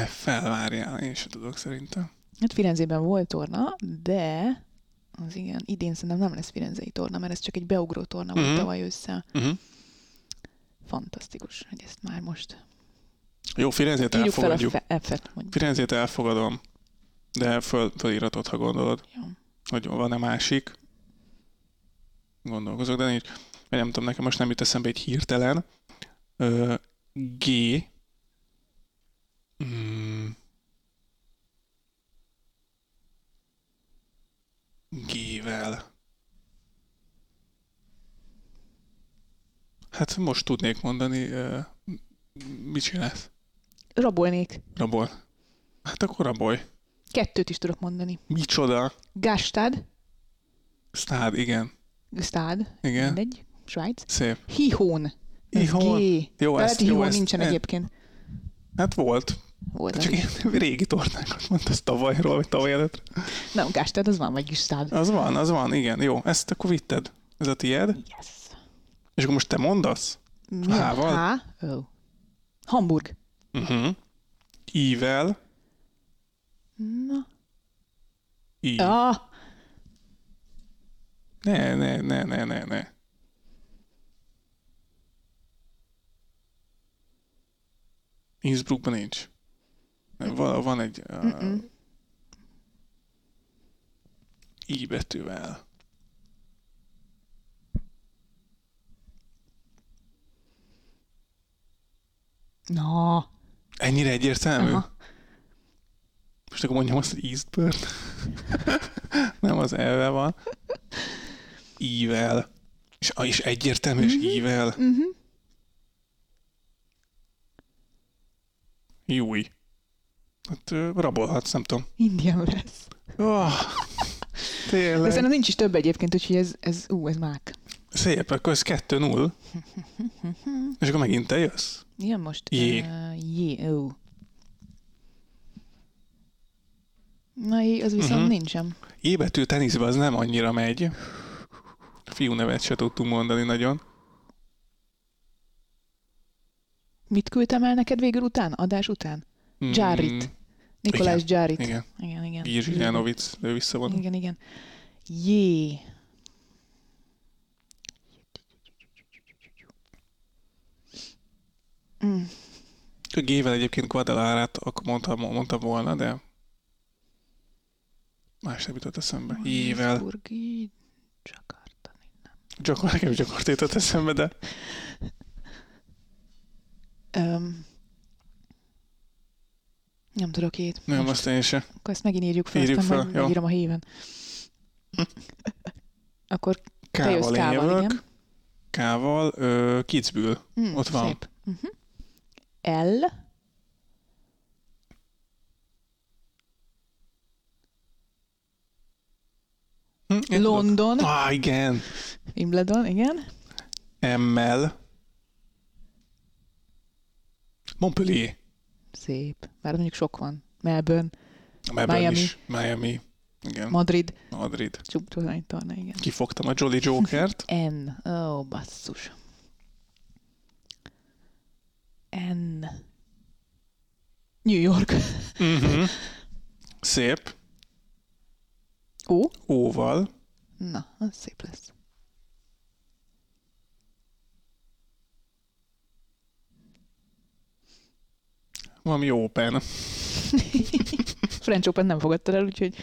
Felvárjál, én sem tudok szerintem. Hát Firenzében volt torna, de az igen, idén szerintem nem lesz Firenzei torna, mert ez csak egy beugró torna volt Mhm. tavaly össze. Uh-huh. Fantasztikus, hogy ezt már most Jó, Firenzét írjuk fel a elfogadjuk. fe-. Firenzét elfogadom, de föl, fölíratot, ha gondolod, Jó. hogy van-e másik. Gondolkozok, de nincs. Vagy nem tudom, nekem most nem jut eszembe egy hirtelen. Ö, G. Mm. G-vel. Hát most tudnék mondani, ö, mit csinálsz? Rabolnék. Rabol. Hát akkor rabolj. Kettőt is tudok mondani. Micsoda? Gastad, Stád, igen. Stad, Igen. mindegy, Svájc. Szép. Hihón. Hihón. Jó, Lehet, ezt- hogy jó, Hihón ezt- nincsen e- egyébként. Hát volt. Volt Csak én régi tornákat mondtasz tavalyról, vagy tavaly előtt. Nem, Gastad, az van, vagy Gastad. Az van, az van, igen. Jó, ezt akkor vitted. Ez a tied. Yes. És akkor most te mondasz? Mi a H-val? H? Oh. Hamburg. Uh-huh. I-vel. Na. I. Ah, Ne, ne, ne, ne, ne, ne. Innsbruckban nincs. Van, van egy uh. I betűvel. na. Ennyire egyértelmű? Aha. Most akkor mondjam azt, hogy Eastburn. Nem az elve van. I-vel. És, és egyértelmű, és I-vel. Uh-huh. Júj. Hát rabolhatsz, nem tudom. Indian lesz. Oh, De tényleg. szerintem nincs is több egyébként, úgyhogy ez, ez ú, ez mák. Szép, akkor ez 2-0. És akkor megint te jössz? Ilyen most? Jé. Uh, jé, ó. Na, jé, az viszont uh-huh. nincsen. I betű teniszben az nem annyira megy. Fiú nevet se tudtunk mondani nagyon. Mit küldtem el neked végül után? Adás után? Mm, Jarrit. Nikolás igen, Jarit. Igen. Igen, igen. Jiří Janovic, ő visszavonul. Igen, igen. Jé. Mm. A G-vel egyébként Guadalajara-t akkor mondtam, mondtam volna, de más nem jutott eszembe. Johannesburgi, Jakarta. nem. Csak nekem Jakarta jutott eszembe, de Öm, nem tudok ét. nem, Most azt én se. Akkor ezt megint írjuk fel, Írjuk aztán fel, meg, jó. megírom a héven. Akkor te jössz K-val, jövök. igen. K-val ö, Kitzbühel. Mm, Ott van. Szép. Uh-huh. L. Hm. London. Ah, igen. Wimbledon, igen. M-mel. Montpellier. Szép. Bár mondjuk sok van. Melbourne, Melbourne Miami. is. Miami. Igen. Madrid. Madrid. Torna, igen. Kifogtam a Jolly Jokert. N. Ó, oh, basszus. N. New York. uh-huh. Szép. O. Óval. Na, az szép lesz. Valami open. French Open nem fogadtad el, úgyhogy...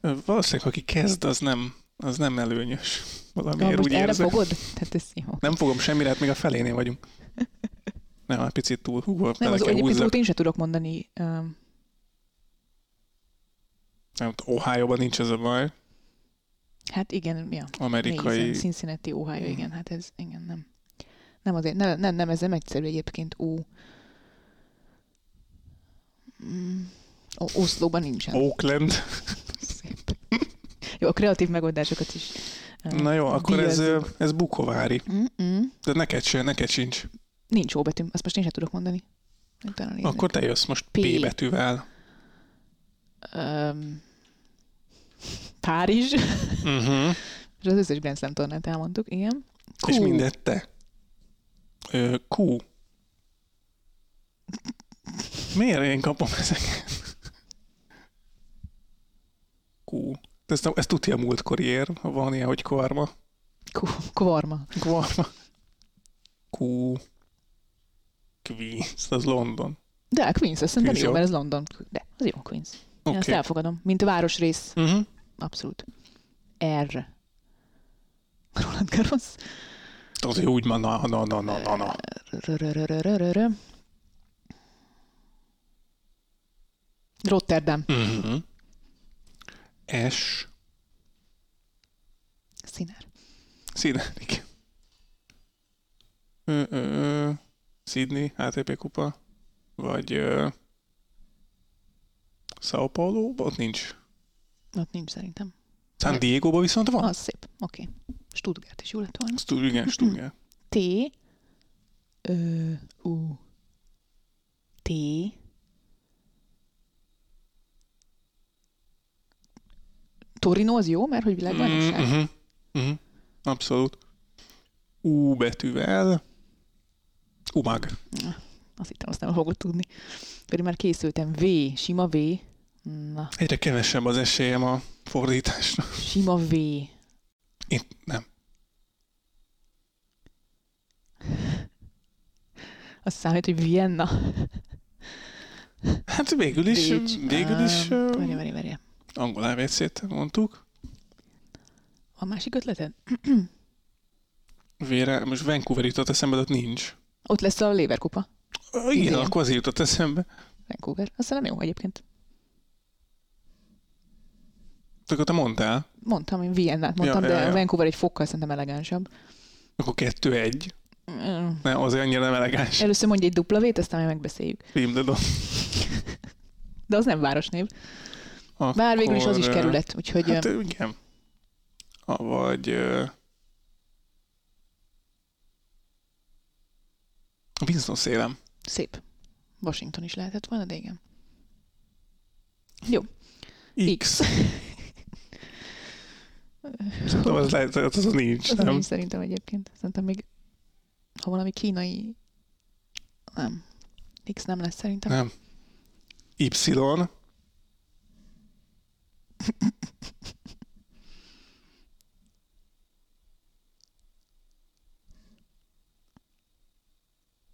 Valószínűleg, aki kezd, az nem, az nem előnyös. Na, Valamiért most úgy erre érzem. fogod? Tehát ez jó. Nem fogom semmire, hát még a felénél vagyunk. Nem, egy picit túl. Hú, Nem, az egyébként én sem tudok mondani. Um, Nem, Ohio-ban nincs ez a baj. Hát igen, ja. Amerikai... Mason, Cincinnati, Ohio, igen, hát ez, igen, nem. Nem azért, nem, nem, nem ez nem egyszerű egyébként, ó. Mm, Ó, Oszlóban nincsen. Oakland. Szép. Jó, a kreatív megoldásokat is. Na jó, akkor ez, díjazzuk. ez Bukovári. Mm-mm. De neked se, neked sincs. Nincs ó betűm, azt most én sem tudok mondani. Akkor te jössz most P, P. betűvel. Um, Párizs, Uh-huh. és az összes Grand Slam tornát elmondtuk, igen. És Q. mindet te. Ö, Q. Miért én kapom ezeket? Q. Ez, ez tudja a múltkori ér, ha van ilyen, hogy kvarma. Q. Kvarma. Kvarma. Q. Queens, az London. De Queens, azt szerintem jó, mert ez London. De, az jó Queens. Én Oké. azt elfogadom. Mint a városrész, Uh-huh. Abszolút. R. Roland Garros. Azért úgy van, na, na, na, na, na. Rotterdam. Uh-huh. S. Ö, ö, ö, Sydney, ATP kupa, vagy ö, Sao Paulo, ott nincs. Ott nincs szerintem. San Diego-ban viszont van. Az szép. Oké. Okay. Stuttgart is jó lett volna. Tudjuk, igen, Stuttgart. T. Ö, U. T. Torino az jó, mert hogy világbajnokság. Mhm, mhm, mhm. Abszolút. U betűvel. Umag. Azt hittem, azt nem fogod tudni. Pedig már készültem. V. Sima V. Na, Egyre kevesebb az esélyem a fordításra. sima V. Én nem. Azt számít, hogy Vienna. Hát végül is, Bécs. végül is Öm, ö, Várja, várja, várja. angol ABC-t mondtuk. Van másik ötleted? Vére, most Vancouver jutott eszembe, de ott nincs. Ott lesz a Lever kupa. Ö, Igen, akkor az jutott eszembe. Vancouver. Azt nem jó egyébként. Akkor te mondtál, Mondtam, én Viennát mondtam, Ja, de ja, ja. Vancouver egy fokkal szerintem elegánsabb. akkor kettő-egy. Mm. Nem, azért annyira nem elegáns. Először mondj egy dupla vét, aztán majd megbeszéljük. Wimbledon. De az nem városnév. Bár végül is az is Akkor, kerület, úgyhogy Hát hát, ö, igen. Vagy... ö, Winston szélem. szép. Washington is lehetett volna, de igen. Jó. X. Szerintem az lehet, hogy az nincs, Az nem? nincs szerintem egyébként. Szerintem még, ha valami kínai... Nem. X nem lesz szerintem. Nem. Y.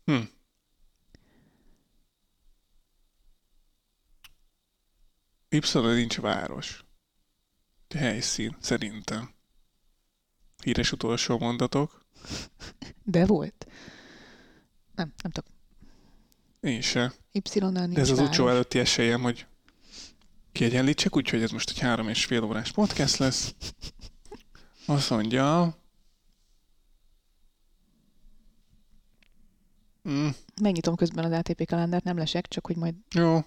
Hm. y nincs város. Helyszín, szerintem. Híres utolsó mondatok. De volt. Nem, nem tudom. Én se. Y-nál nincs De ez az utcsó előtti esélyem, hogy kiegyenlítsek, úgyhogy ez most egy három és fél órás podcast lesz. Azt mondja... Mm, Megnyitom közben az ATP kalendárt, nem lesek, csak hogy majd jó,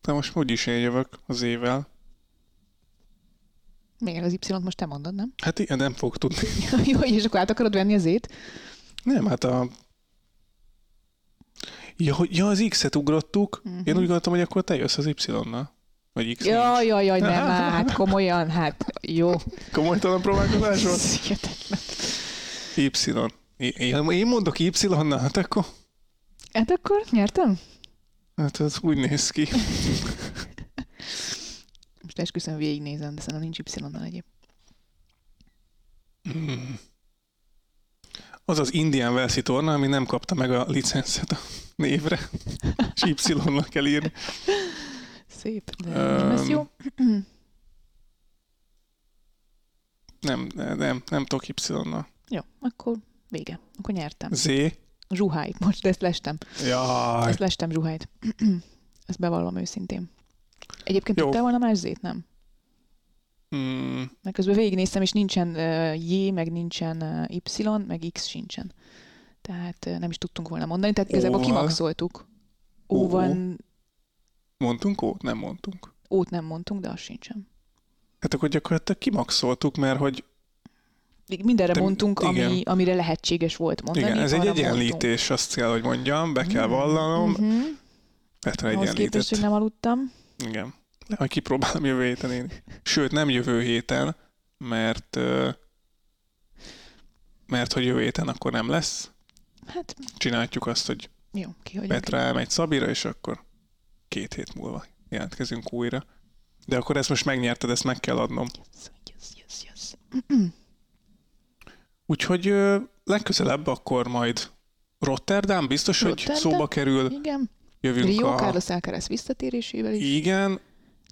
de most úgyis én jövök az évvel. Még az Y-t most te mondod, nem? Hát igen, nem fog tudni. Jó, és akkor át akarod venni az ét? Nem, hát a... Ja, hogy- ja az X-et ugrottuk. Mhm. Én úgy gondoltam, hogy akkor te jössz az Y-nal. Vagy X Jaj, jaj, jaj, nem, hát komolyan, hát jó. Komolytalan próbálkozás volt? Y. Én, én mondok Y-nal, hát akkor... Hát akkor nyertem? Hát ez úgy néz ki. Most esküszöm végignézem, de szerintem nincs Y-nal egyéb. Hmm. Az az Indian Welsi torna, ami nem kapta meg a licenszet a névre. És Y-nak kell írni. Szép, de nem lesz jó. Nem, nem, nem, tudok Y-nal. Jó, akkor vége. Akkor nyertem. Z. Zsuhály. Most ezt lestem. Jaj. Ezt lestem zsuhályt. ezt bevallom őszintén. Egyébként tudtál volna más Z-t? Nem. Mm, Mert közben végignéztem, és nincsen uh, J, meg nincsen uh, Y, meg X sincsen. Tehát uh, nem is tudtunk volna mondani, tehát igazából Óval? kimaxoltuk. Ó. Óvan, mondtunk ót? Nem mondtunk. ót nem mondtunk, de az sincsen. Hát akkor gyakorlatilag kimaxoltuk, mert hogy Mindenre Te- mondtunk, igen. ami, amire lehetséges volt mondani. igen, ez egy egyenlítés, azt kell, hogy mondjam, be kell mondtunk. vallanom. Mhm. Petra Ahhoz képest, egyenlített. hogy nem aludtam. Igen. De majd kipróbálom jövő héten én. Sőt, nem jövő héten, mert mert hogy jövő héten akkor nem lesz. Hát Csináljuk azt, hogy jó, ki hogy Petra elmegy Szabira, és akkor két hét múlva jelentkezünk újra. De akkor ezt most megnyerted, ezt meg kell adnom. Yes, yes, yes. Úgyhogy ö, legközelebb akkor majd Rotterdam, biztos, hogy Rotterdam? szóba kerül, Igen. Jövünk Rio, a... Carlos Alcaraz visszatérésével is. Igen,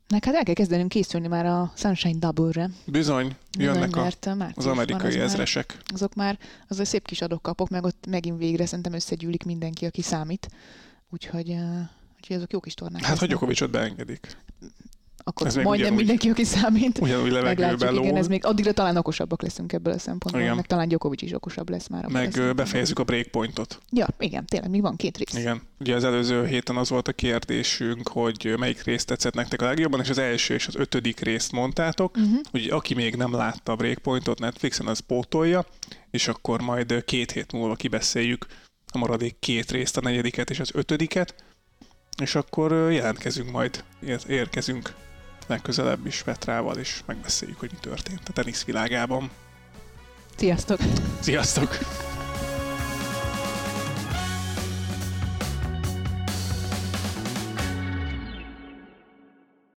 Meg hát el kell kezdenünk készülni már a Sunshine Double-re. bizony, jönnek Bizony, a, mert márciusban az amerikai az már- ezresek. azok már, az a szép kis adok-kapok, meg ott megint végre szerintem összegyűlik mindenki, aki számít. Úgyhogy, uh, úgyhogy azok jó kis tornák. Hát, hogy lesznek. Djokovicot beengedik. Akkor ez majdnem ugyanúgy- mindenki, aki számít. Ugyanúgy levegőbe Meglátjuk, igen, lóg. ez még addigra talán okosabbak leszünk ebből a szempontból, Igen. meg talán Djokovic is okosabb lesz már. Meg befejezzük a breakpointot. Ja, igen, tényleg, még van két rész. Igen. Ugye az előző héten az volt a kérdésünk, hogy melyik részt tetszett nektek a legjobban, és az első és az ötödik részt mondtátok. Uh-huh. Úgyhogy aki még nem látta a breakpointot Netflixen, az pótolja, és akkor majd két hét múlva kibeszéljük a maradék két részt, a negyediket és az ötödiket, és akkor jelentkezünk majd, ér- érkezünk legközelebb is Petrával, és megbeszéljük, hogy mi történt a teniszvilágában. Sziasztok! Sziasztok!